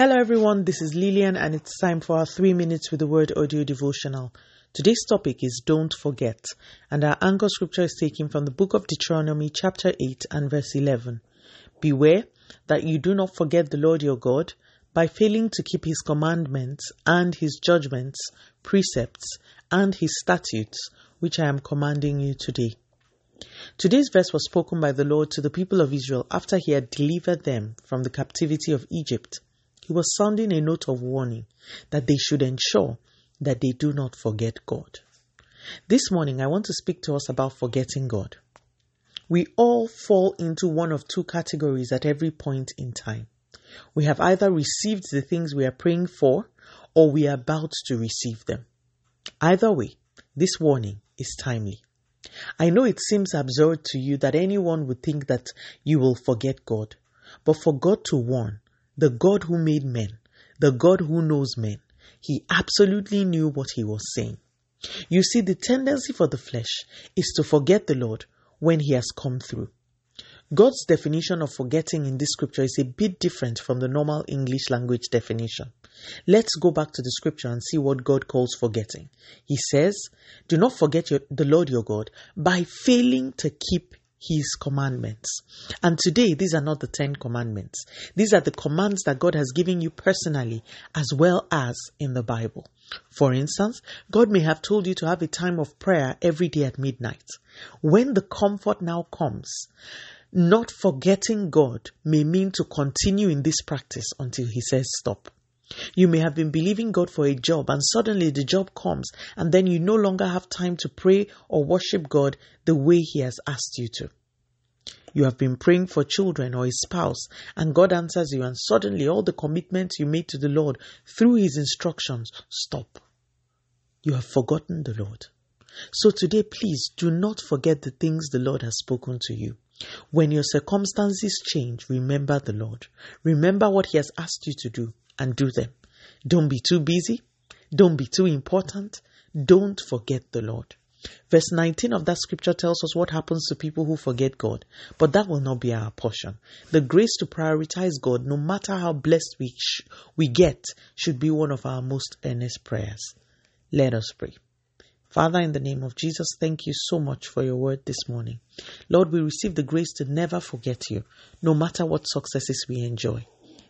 Hello, everyone. This is Lillian, and it's time for our three minutes with the word audio devotional. Today's topic is Don't Forget, and our anchor scripture is taken from the book of Deuteronomy, chapter 8, and verse 11. Beware that you do not forget the Lord your God by failing to keep his commandments and his judgments, precepts, and his statutes, which I am commanding you today. Today's verse was spoken by the Lord to the people of Israel after he had delivered them from the captivity of Egypt. He was sounding a note of warning that they should ensure that they do not forget God. This morning, I want to speak to us about forgetting God. We all fall into one of two categories at every point in time. We have either received the things we are praying for or we are about to receive them. Either way, this warning is timely. I know it seems absurd to you that anyone would think that you will forget God, but for God to warn, the God who made men, the God who knows men, he absolutely knew what he was saying. You see, the tendency for the flesh is to forget the Lord when he has come through. God's definition of forgetting in this scripture is a bit different from the normal English language definition. Let's go back to the scripture and see what God calls forgetting. He says, Do not forget your, the Lord your God by failing to keep his commandments. And today, these are not the Ten Commandments. These are the commands that God has given you personally as well as in the Bible. For instance, God may have told you to have a time of prayer every day at midnight. When the comfort now comes, not forgetting God may mean to continue in this practice until He says stop. You may have been believing God for a job and suddenly the job comes and then you no longer have time to pray or worship God the way He has asked you to. You have been praying for children or a spouse and God answers you and suddenly all the commitments you made to the Lord through His instructions stop. You have forgotten the Lord. So today, please do not forget the things the Lord has spoken to you. When your circumstances change, remember the Lord. Remember what He has asked you to do and do them. Don't be too busy. Don't be too important. Don't forget the Lord. Verse 19 of that scripture tells us what happens to people who forget God, but that will not be our portion. The grace to prioritize God, no matter how blessed we, sh- we get, should be one of our most earnest prayers. Let us pray. Father, in the name of Jesus, thank you so much for your word this morning. Lord, we receive the grace to never forget you, no matter what successes we enjoy.